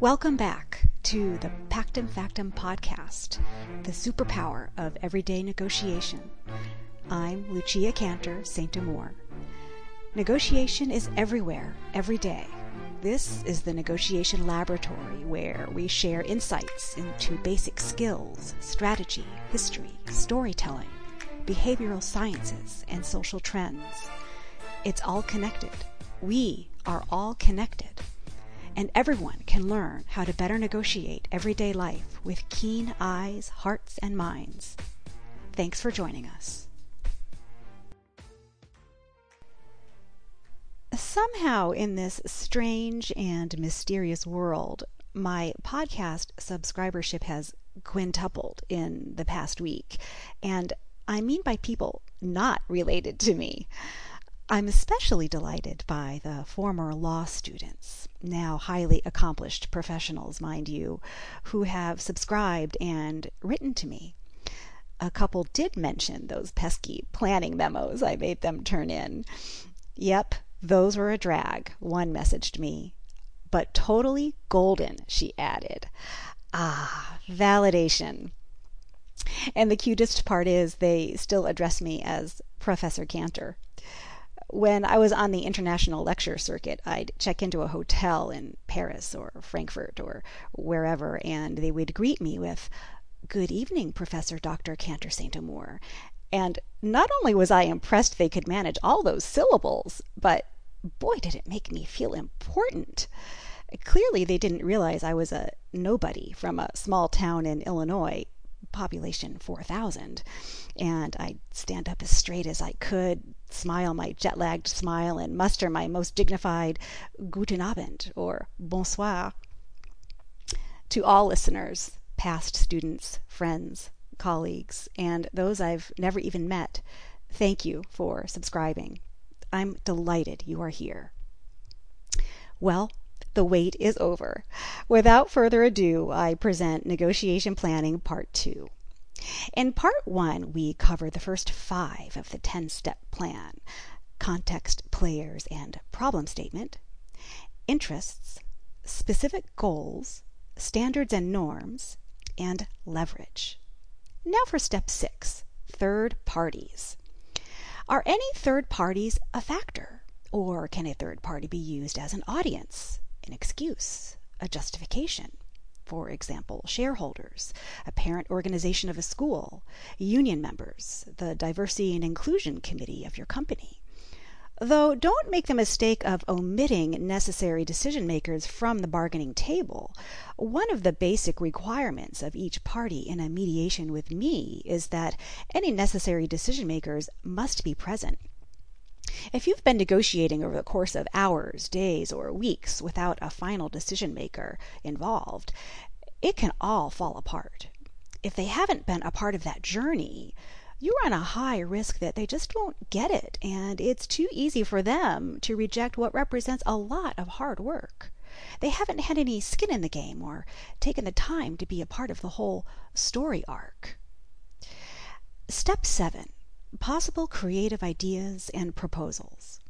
Welcome back to the Pactum Factum podcast, the superpower of everyday negotiation. I'm Lucia Cantor St. Amour. Negotiation is everywhere, every day. This is the Negotiation Laboratory where we share insights into basic skills, strategy, history, storytelling, behavioral sciences, and social trends. It's all connected. We are all connected and everyone can learn how to better negotiate everyday life with keen eyes, hearts, and minds. Thanks for joining us. Somehow, in this strange and mysterious world, my podcast subscribership has quintupled in the past week. And I mean by people not related to me. I'm especially delighted by the former law students, now highly accomplished professionals, mind you, who have subscribed and written to me. A couple did mention those pesky planning memos I made them turn in. Yep, those were a drag, one messaged me. But totally golden, she added. Ah, validation. And the cutest part is they still address me as Professor Cantor when I was on the international lecture circuit, I'd check into a hotel in Paris or Frankfurt or wherever, and they would greet me with, Good evening, Professor Dr. Cantor St. Amour. And not only was I impressed they could manage all those syllables, but boy, did it make me feel important. Clearly, they didn't realize I was a nobody from a small town in Illinois population 4,000. And I'd stand up as straight as I could, smile my jet lagged smile, and muster my most dignified Guten Abend or Bonsoir. To all listeners, past students, friends, colleagues, and those I've never even met, thank you for subscribing. I'm delighted you are here. Well, the wait is over. Without further ado, I present Negotiation Planning Part 2. In Part 1, we cover the first five of the 10 step plan context, players, and problem statement, interests, specific goals, standards and norms, and leverage. Now for Step six third parties. Are any third parties a factor? Or can a third party be used as an audience? an excuse, a justification. For example, shareholders, a parent organization of a school, union members, the diversity and inclusion committee of your company. Though don't make the mistake of omitting necessary decision makers from the bargaining table. One of the basic requirements of each party in a mediation with me is that any necessary decision makers must be present. If you've been negotiating over the course of hours, days, or weeks without a final decision maker involved, it can all fall apart. If they haven't been a part of that journey, you run a high risk that they just won't get it, and it's too easy for them to reject what represents a lot of hard work. They haven't had any skin in the game or taken the time to be a part of the whole story arc. Step 7 possible creative ideas and proposals.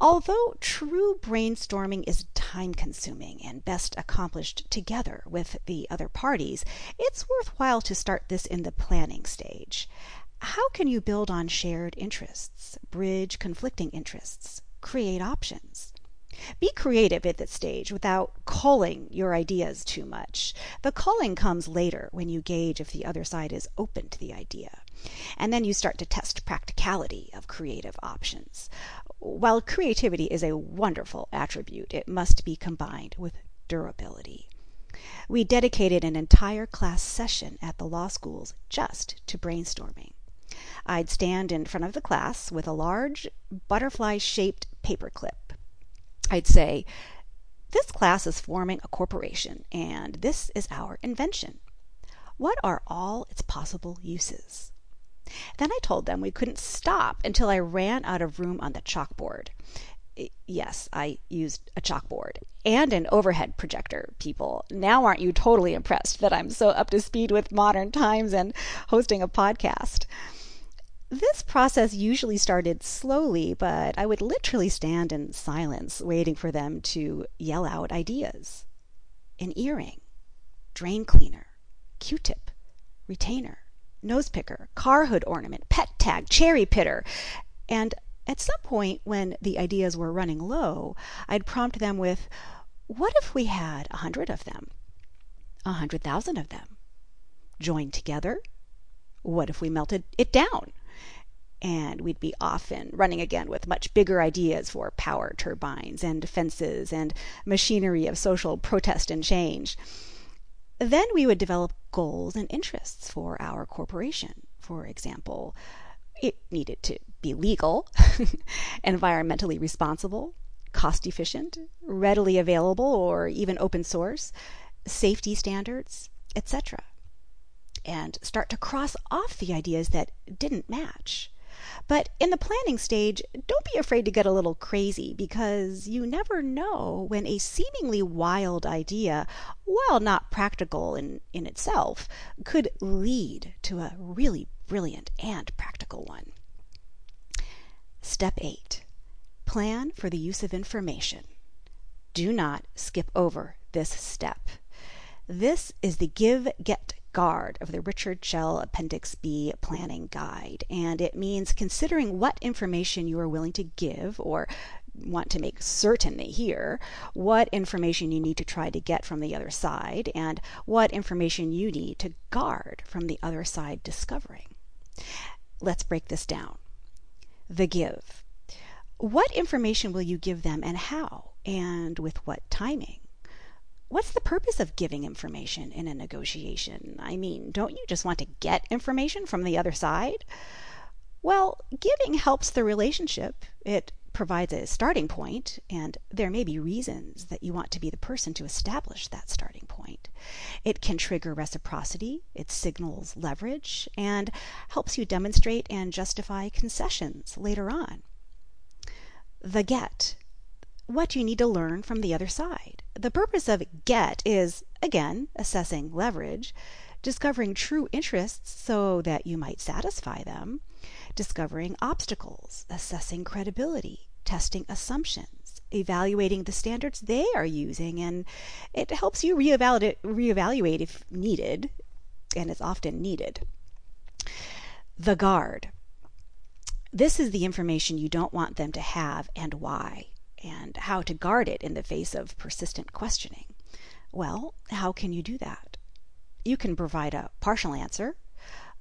Although true brainstorming is time consuming and best accomplished together with the other parties, it's worthwhile to start this in the planning stage. How can you build on shared interests, bridge conflicting interests, create options? Be creative at that stage without culling your ideas too much. The culling comes later when you gauge if the other side is open to the idea. And then you start to test practicality of creative options. While creativity is a wonderful attribute, it must be combined with durability. We dedicated an entire class session at the law schools just to brainstorming. I'd stand in front of the class with a large butterfly shaped paperclip I'd say, This class is forming a corporation, and this is our invention. What are all its possible uses? Then I told them we couldn't stop until I ran out of room on the chalkboard. Yes, I used a chalkboard and an overhead projector, people. Now, aren't you totally impressed that I'm so up to speed with modern times and hosting a podcast? This process usually started slowly, but I would literally stand in silence waiting for them to yell out ideas. an earring, drain cleaner, q tip, retainer, nose picker, car hood ornament, pet tag, cherry pitter. And at some point, when the ideas were running low, I'd prompt them with, What if we had a hundred of them? A hundred thousand of them? Joined together? What if we melted it down? and we'd be off and running again with much bigger ideas for power turbines and fences and machinery of social protest and change. Then we would develop goals and interests for our corporation. For example, it needed to be legal, environmentally responsible, cost efficient, readily available or even open source, safety standards, etc. And start to cross off the ideas that didn't match but in the planning stage, don't be afraid to get a little crazy because you never know when a seemingly wild idea, while not practical in, itself, could lead to a really brilliant and practical one. Step 8 Plan for the use of information. Do not skip over this step. This is the give, get, guard of the Richard Shell Appendix B Planning Guide, and it means considering what information you are willing to give or want to make certain they hear, what information you need to try to get from the other side, and what information you need to guard from the other side discovering. Let's break this down. The give. What information will you give them and how, and with what timing? What's the purpose of giving information in a negotiation? I mean, don't you just want to get information from the other side? Well, giving helps the relationship. It provides a starting point, and there may be reasons that you want to be the person to establish that starting point. It can trigger reciprocity, it signals leverage, and helps you demonstrate and justify concessions later on. The get what you need to learn from the other side. The purpose of GET is, again, assessing leverage, discovering true interests so that you might satisfy them, discovering obstacles, assessing credibility, testing assumptions, evaluating the standards they are using, and it helps you reevaluate, reevaluate if needed, and it's often needed. The guard. This is the information you don't want them to have and why and how to guard it in the face of persistent questioning. Well, how can you do that? You can provide a partial answer,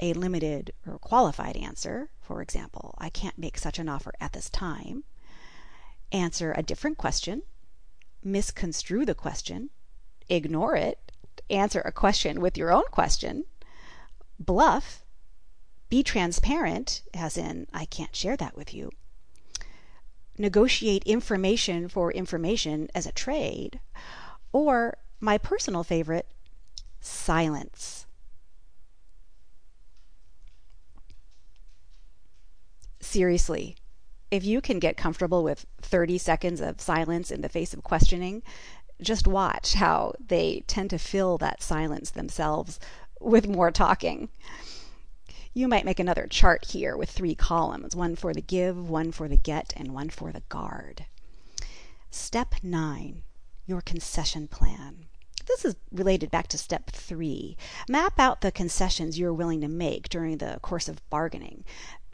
a limited or qualified answer, for example, I can't make such an offer at this time, answer a different question, misconstrue the question, ignore it, answer a question with your own question, bluff, be transparent, as in, I can't share that with you, negotiate information for information as a trade, or my personal favorite, silence. Seriously, if you can get comfortable with 30 seconds of silence in the face of questioning, just watch how they tend to fill that silence themselves with more talking. You might make another chart here with three columns one for the give, one for the get, and one for the guard. Step 9 Your concession plan. This is related back to step three. Map out the concessions you're willing to make during the course of bargaining.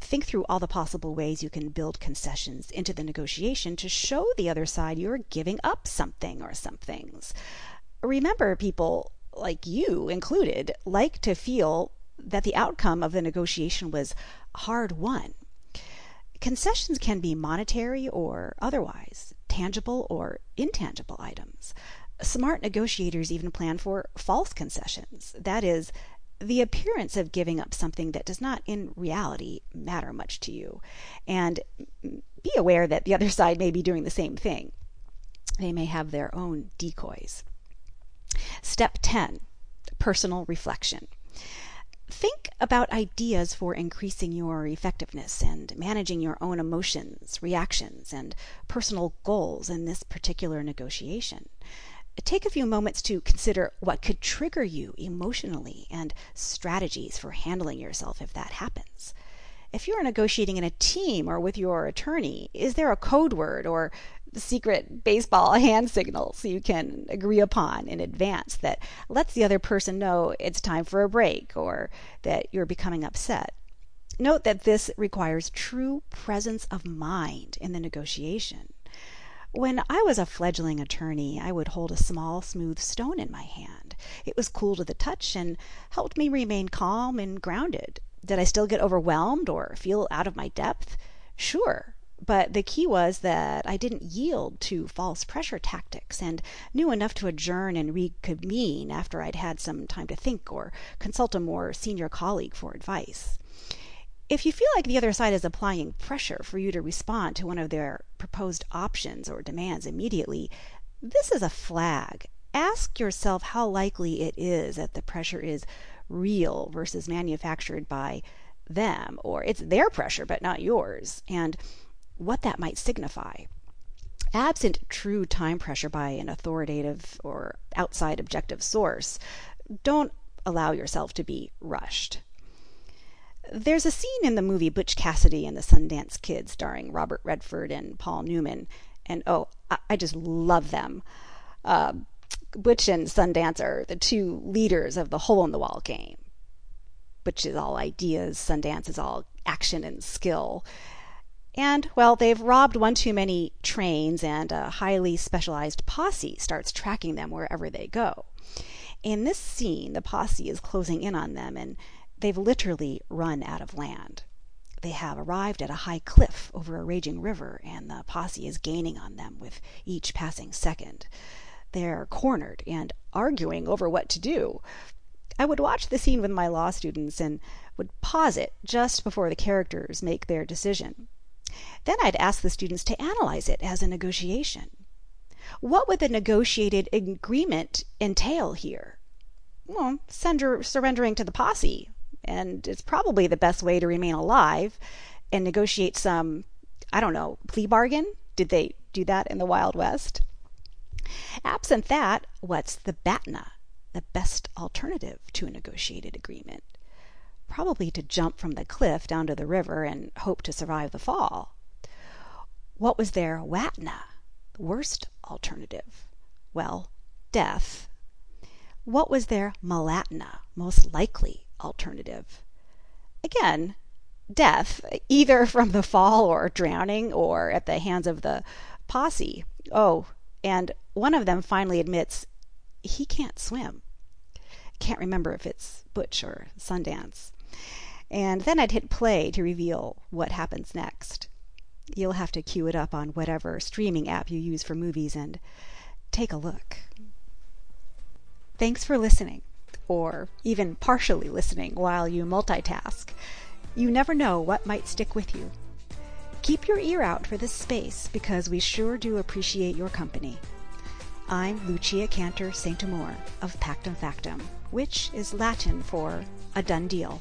Think through all the possible ways you can build concessions into the negotiation to show the other side you're giving up something or some things. Remember, people like you included like to feel that the outcome of the negotiation was hard won. Concessions can be monetary or otherwise, tangible or intangible items. Smart negotiators even plan for false concessions, that is, the appearance of giving up something that does not in reality matter much to you. And be aware that the other side may be doing the same thing. They may have their own decoys. Step 10 Personal reflection. Think about ideas for increasing your effectiveness and managing your own emotions, reactions, and personal goals in this particular negotiation. Take a few moments to consider what could trigger you emotionally and strategies for handling yourself if that happens. If you're negotiating in a team or with your attorney, is there a code word or secret baseball hand signals you can agree upon in advance that lets the other person know it's time for a break or that you're becoming upset. Note that this requires true presence of mind in the negotiation. When I was a fledgling attorney, I would hold a small, smooth stone in my hand. It was cool to the touch and helped me remain calm and grounded. Did I still get overwhelmed or feel out of my depth? Sure. But the key was that I didn't yield to false pressure tactics and knew enough to adjourn and reconvene after I'd had some time to think or consult a more senior colleague for advice. If you feel like the other side is applying pressure for you to respond to one of their proposed options or demands immediately, this is a flag. Ask yourself how likely it is that the pressure is real versus manufactured by them, or it's their pressure but not yours, and what that might signify. Absent true time pressure by an authoritative or outside objective source, don't allow yourself to be rushed. There's a scene in the movie Butch Cassidy and the Sundance Kid starring Robert Redford and Paul Newman. And oh, I, I just love them. Uh, Butch and Sundance are the two leaders of the hole in the wall gang. Butch is all ideas, Sundance is all action and skill. And, well, they've robbed one too many trains, and a highly specialized posse starts tracking them wherever they go. In this scene, the posse is closing in on them, and They've literally run out of land. They have arrived at a high cliff over a raging river, and the posse is gaining on them with each passing second. They're cornered and arguing over what to do. I would watch the scene with my law students and would pause it just before the characters make their decision. Then I'd ask the students to analyze it as a negotiation. What would the negotiated agreement entail here? Well, surrendering to the posse, and it's probably the best way to remain alive and negotiate some, I don't know, plea bargain. Did they do that in the Wild West? Absent that, what's the BATNA, the best alternative to a negotiated agreement? Probably to jump from the cliff down to the river and hope to survive the fall. What was their WATNA, the worst alternative? Well, death. What was their MALATNA, most likely alternative. Again, death, either from the fall or drowning or at the hands of the posse. Oh, and one of them finally admits he can't swim. Can't remember if it's Butch or Sundance. And then I'd hit play to reveal what happens next. You'll have to queue it up on whatever streaming app you use for movies and take a look. Thanks for listening or even partially listening while you multitask. You never know what might stick with you. Keep your ear out for this space because we sure do appreciate your company. I'm Lucia Cantor St. Amour of Pactum Factum, which is Latin for a done deal.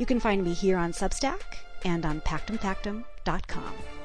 You can find me here on Substack and on pactumfactum.com.